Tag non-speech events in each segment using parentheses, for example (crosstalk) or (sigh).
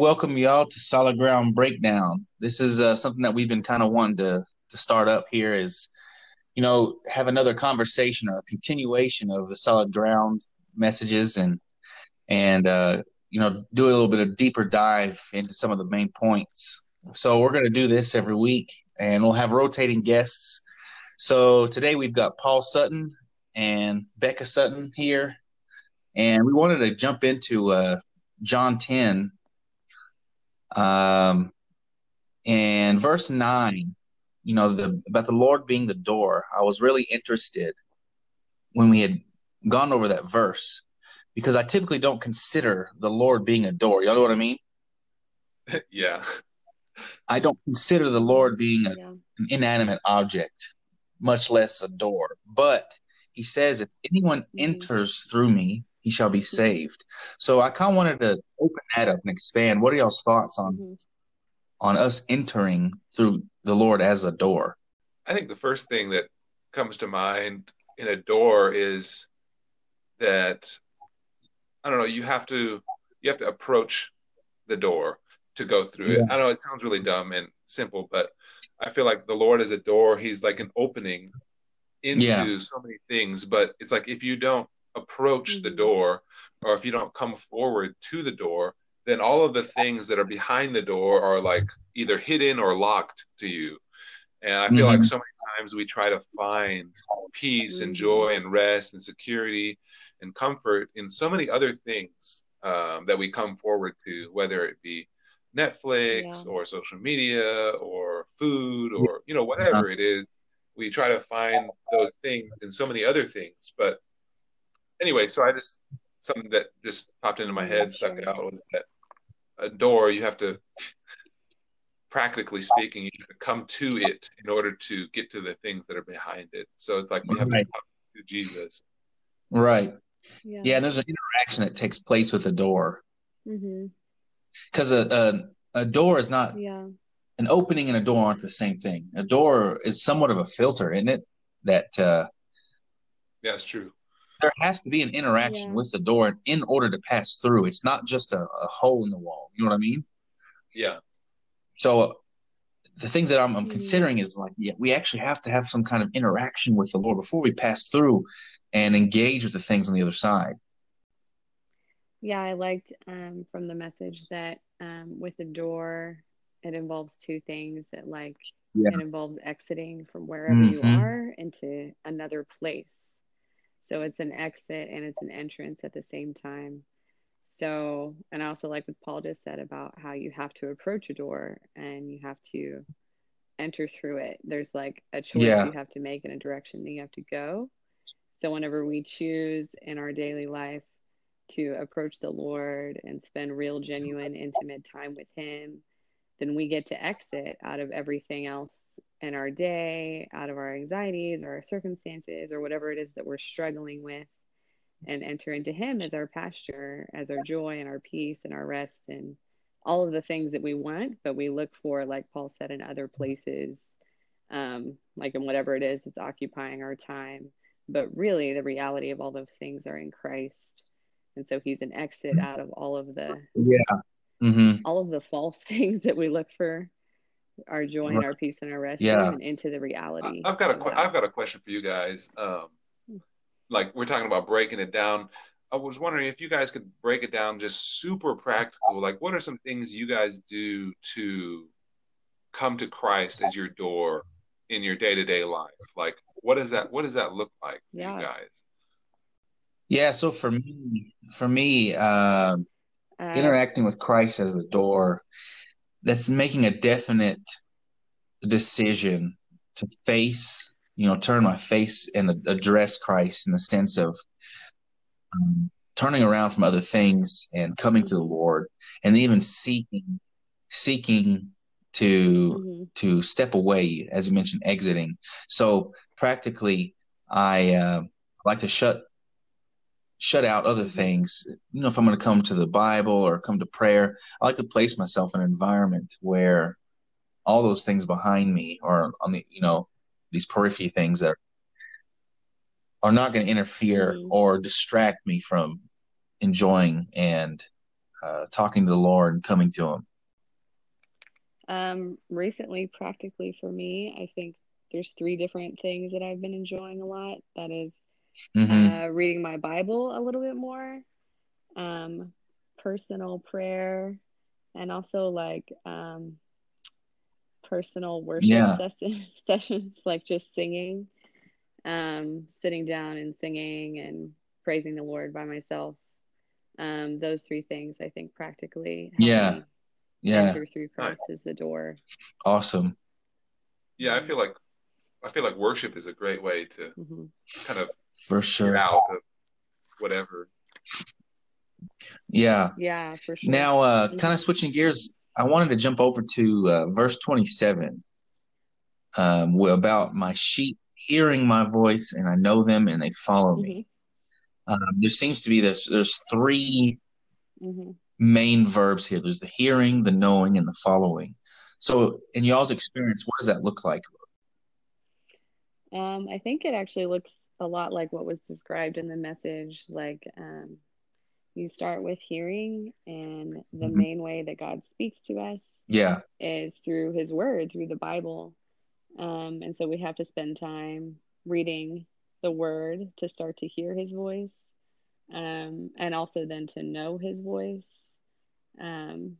welcome y'all to Solid Ground Breakdown. This is uh, something that we've been kind of wanting to to start up here is, you know, have another conversation or a continuation of the Solid Ground messages and and uh, you know do a little bit of deeper dive into some of the main points. So we're going to do this every week, and we'll have rotating guests. So today we've got Paul Sutton and Becca Sutton here, and we wanted to jump into uh, John ten um, and verse nine, you know, the about the Lord being the door. I was really interested when we had gone over that verse because I typically don't consider the Lord being a door. Y'all know what I mean? (laughs) yeah. I don't consider the Lord being a, yeah. an inanimate object, much less a door. But he says, if anyone mm-hmm. enters through me, he shall be mm-hmm. saved. So I kind of wanted to open that up and expand. What are y'all's thoughts on mm-hmm. on us entering through the Lord as a door? I think the first thing that comes to mind in a door is that I don't know, you have to you have to approach the door to go through yeah. it. I know it sounds really dumb and simple, but I feel like the Lord is a door. He's like an opening into yeah. so many things. But it's like if you don't approach mm-hmm. the door or if you don't come forward to the door, then all of the things that are behind the door are like either hidden or locked to you. And I feel mm-hmm. like so many times we try to find peace mm-hmm. and joy and rest and security and comfort in so many other things um, that we come forward to, whether it be Netflix yeah. or social media or food or you know whatever it is. We try to find those things in so many other things, but anyway, so I just something that just popped into my head, stuck out was that a door you have to practically speaking, you have to come to it in order to get to the things that are behind it. So it's like we have right. to come to Jesus. Right. Yeah. yeah. there's an interaction that takes place with a door. Because mm-hmm. a, a, a door is not yeah. an opening and a door aren't the same thing. A door is somewhat of a filter, isn't it? That uh, yeah, it's true there has to be an interaction yeah. with the door in order to pass through. It's not just a, a, hole in the wall. You know what I mean? Yeah. So the things that I'm, I'm mm-hmm. considering is like, yeah, we actually have to have some kind of interaction with the Lord before we pass through and engage with the things on the other side. Yeah, I liked um, from the message that um, with the door, it involves two things. That like yeah. it involves exiting from wherever mm-hmm. you are into another place so it's an exit and it's an entrance at the same time. So, and I also like what Paul just said about how you have to approach a door and you have to enter through it. There's like a choice yeah. you have to make in a direction that you have to go. So, whenever we choose in our daily life to approach the Lord and spend real, genuine, intimate time with Him, then we get to exit out of everything else in our day, out of our anxieties or our circumstances or whatever it is that we're struggling with, and enter into Him as our pasture, as our joy and our peace and our rest and all of the things that we want, but we look for, like Paul said, in other places, um, like in whatever it is that's occupying our time. But really, the reality of all those things are in Christ. And so He's an exit out of all of the yeah. Mm-hmm. all of the false (laughs) things that we look for our joy and our peace and our rest yeah. and into the reality. I've got a que- I've got a question for you guys. Um, like we're talking about breaking it down. I was wondering if you guys could break it down just super practical. Like, what are some things you guys do to come to Christ as your door in your day to day life? Like, what does that what does that look like yeah. you guys? Yeah. So for me, for me, uh, uh, interacting with Christ as the door that's making a definite decision to face, you know, turn my face and address Christ in the sense of um, turning around from other things and coming to the Lord, and even seeking, seeking to mm-hmm. to step away, as you mentioned, exiting. So practically, I uh, like to shut shut out other things. You know, if I'm going to come to the Bible or come to prayer, I like to place myself in an environment where all those things behind me or on the, you know, these periphery things that are not going to interfere mm-hmm. or distract me from enjoying and uh, talking to the Lord and coming to Him? Um, recently, practically for me, I think there's three different things that I've been enjoying a lot. That is, mm-hmm. uh, reading my Bible a little bit more, um, personal prayer, and also like um, personal worship yeah. session, (laughs) sessions, like just singing, um, sitting down and singing and praising the Lord by myself. Um, those three things, I think, practically. yeah. Yeah. Enter through Christ is the door. Awesome. Yeah, I feel like I feel like worship is a great way to mm-hmm. kind of for sure out of whatever. Yeah. Yeah, for sure. Now, uh, mm-hmm. kind of switching gears, I wanted to jump over to uh, verse 27 um, about my sheep hearing my voice and I know them and they follow me. Mm-hmm. Um, there seems to be this, there's 3 mm-hmm. main verbs here. There's the hearing, the knowing, and the following. So, in y'all's experience, what does that look like? Um, I think it actually looks a lot like what was described in the message. Like, um, you start with hearing, and the mm-hmm. main way that God speaks to us, yeah, is through His Word, through the Bible. Um, and so we have to spend time reading the Word to start to hear His voice, um, and also then to know His voice. Um,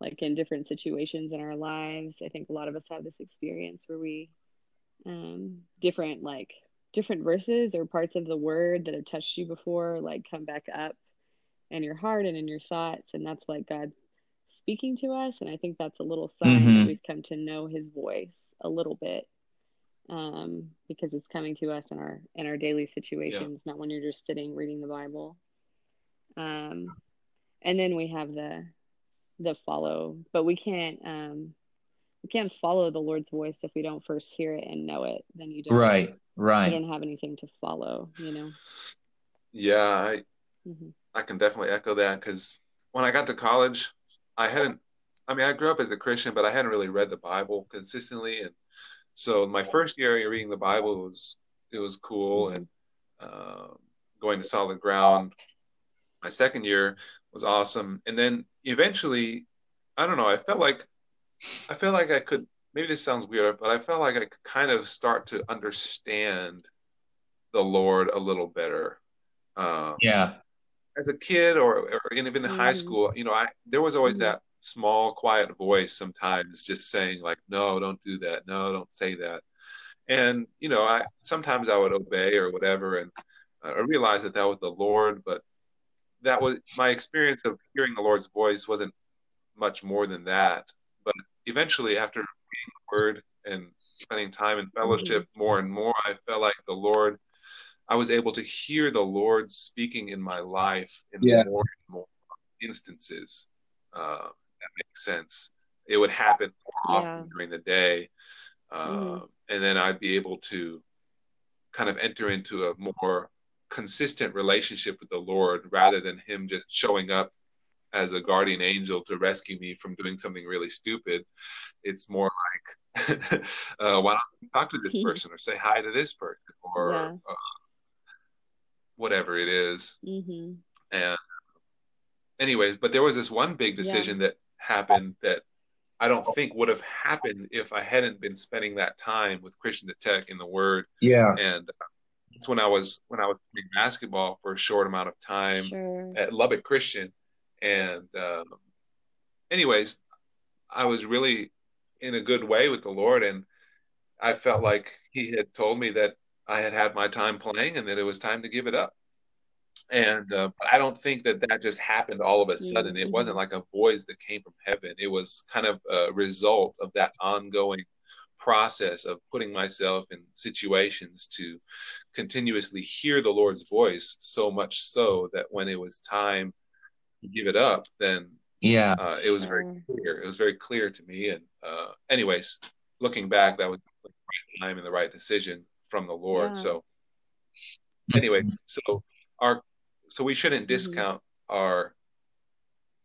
like in different situations in our lives, I think a lot of us have this experience where we um, different like different verses or parts of the word that have touched you before like come back up in your heart and in your thoughts and that's like god speaking to us and i think that's a little sign mm-hmm. that we've come to know his voice a little bit um, because it's coming to us in our in our daily situations yeah. not when you're just sitting reading the bible um, and then we have the the follow but we can't um, we can't follow the Lord's voice if we don't first hear it and know it. Then you don't. Right. Right. You don't have anything to follow. You know. Yeah, I mm-hmm. I can definitely echo that because when I got to college, I hadn't. I mean, I grew up as a Christian, but I hadn't really read the Bible consistently, and so my first year of reading the Bible was it was cool mm-hmm. and uh, going to solid ground. My second year was awesome, and then eventually, I don't know. I felt like I feel like I could. Maybe this sounds weird, but I felt like I could kind of start to understand the Lord a little better. Um, yeah. As a kid, or, or even in high mm. school, you know, I there was always mm. that small, quiet voice sometimes just saying like, "No, don't do that. No, don't say that." And you know, I sometimes I would obey or whatever, and I realized that that was the Lord, but that was my experience of hearing the Lord's voice wasn't much more than that eventually, after reading the word and spending time in fellowship mm-hmm. more and more, I felt like the Lord, I was able to hear the Lord speaking in my life in yeah. more and more instances. Uh, that makes sense. It would happen more often yeah. during the day. Uh, mm. And then I'd be able to kind of enter into a more consistent relationship with the Lord rather than Him just showing up as a guardian angel to rescue me from doing something really stupid. It's more like, (laughs) uh, why don't you talk to this person or say hi to this person or yeah. uh, whatever it is. Mm-hmm. And anyways, but there was this one big decision yeah. that happened that I don't think would have happened if I hadn't been spending that time with Christian the Tech in the Word. Yeah. And that's when I was when I was playing basketball for a short amount of time sure. at Lubbock Christian and um, anyways, I was really in a good way with the Lord, and I felt like He had told me that I had had my time playing and that it was time to give it up. And uh, I don't think that that just happened all of a sudden. It wasn't like a voice that came from heaven. It was kind of a result of that ongoing process of putting myself in situations to continuously hear the Lord's voice so much so that when it was time give it up, then yeah, uh, it was very clear. It was very clear to me. And uh, anyways, looking back, that was the right time and the right decision from the Lord. Yeah. So, anyways, so our so we shouldn't mm-hmm. discount mm-hmm. our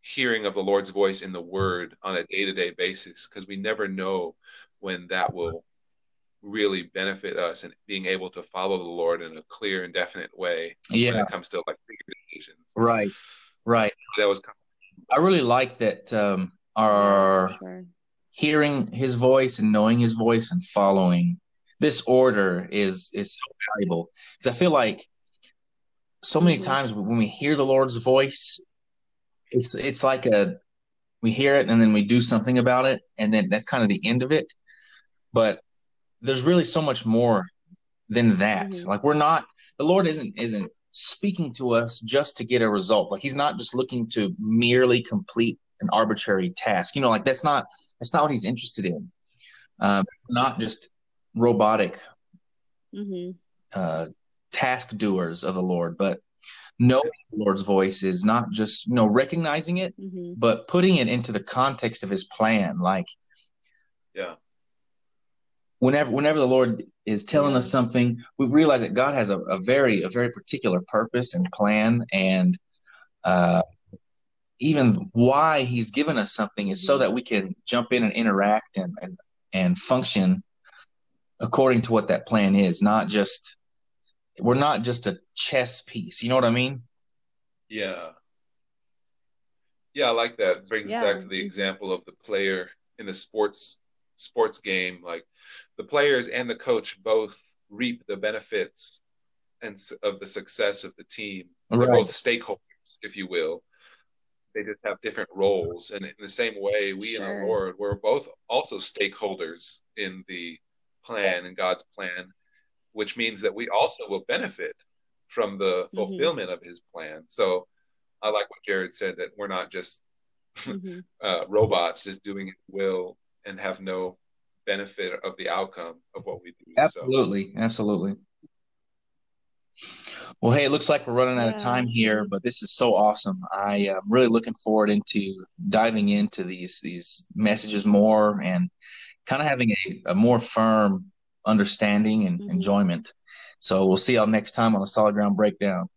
hearing of the Lord's voice in the Word on a day to day basis because we never know when that will really benefit us and being able to follow the Lord in a clear and definite way yeah. when it comes to like bigger decisions. Right. Right. That was I really like that um, our sure. hearing his voice and knowing his voice and following this order is is so valuable because I feel like so many mm-hmm. times when we hear the Lord's voice, it's it's like a we hear it and then we do something about it and then that's kind of the end of it. But there's really so much more than that. Mm-hmm. Like we're not the Lord isn't isn't speaking to us just to get a result. Like he's not just looking to merely complete an arbitrary task. You know, like that's not that's not what he's interested in. Um, not just robotic mm-hmm. uh, task doers of the Lord, but knowing the Lord's voice is not just you know recognizing it, mm-hmm. but putting it into the context of His plan. Like, yeah, whenever whenever the Lord is telling us something, we realize that God has a, a, very a very particular purpose and plan, and uh, even why He's given us something is so that we can jump in and interact and and, and function according to what that plan is, not just we're not just a chess piece. You know what I mean? Yeah. Yeah, I like that. Brings yeah. back to the example of the player in a sports sports game. Like the players and the coach both reap the benefits and of the success of the team. They're both stakeholders, if you will. They just have different roles, and in the same way, we sure. in our Lord, we're both also stakeholders in the plan and God's plan which means that we also will benefit from the mm-hmm. fulfillment mm-hmm. of his plan. So I like what Jared said that we're not just (laughs) mm-hmm. uh, robots just doing it will and have no benefit of the outcome of what we do. Absolutely, so. absolutely. Well, hey, it looks like we're running out of time here, but this is so awesome. I am really looking forward into diving into these these messages more and kind of having a, a more firm understanding and mm-hmm. enjoyment. So we'll see y'all next time on the Solid Ground Breakdown.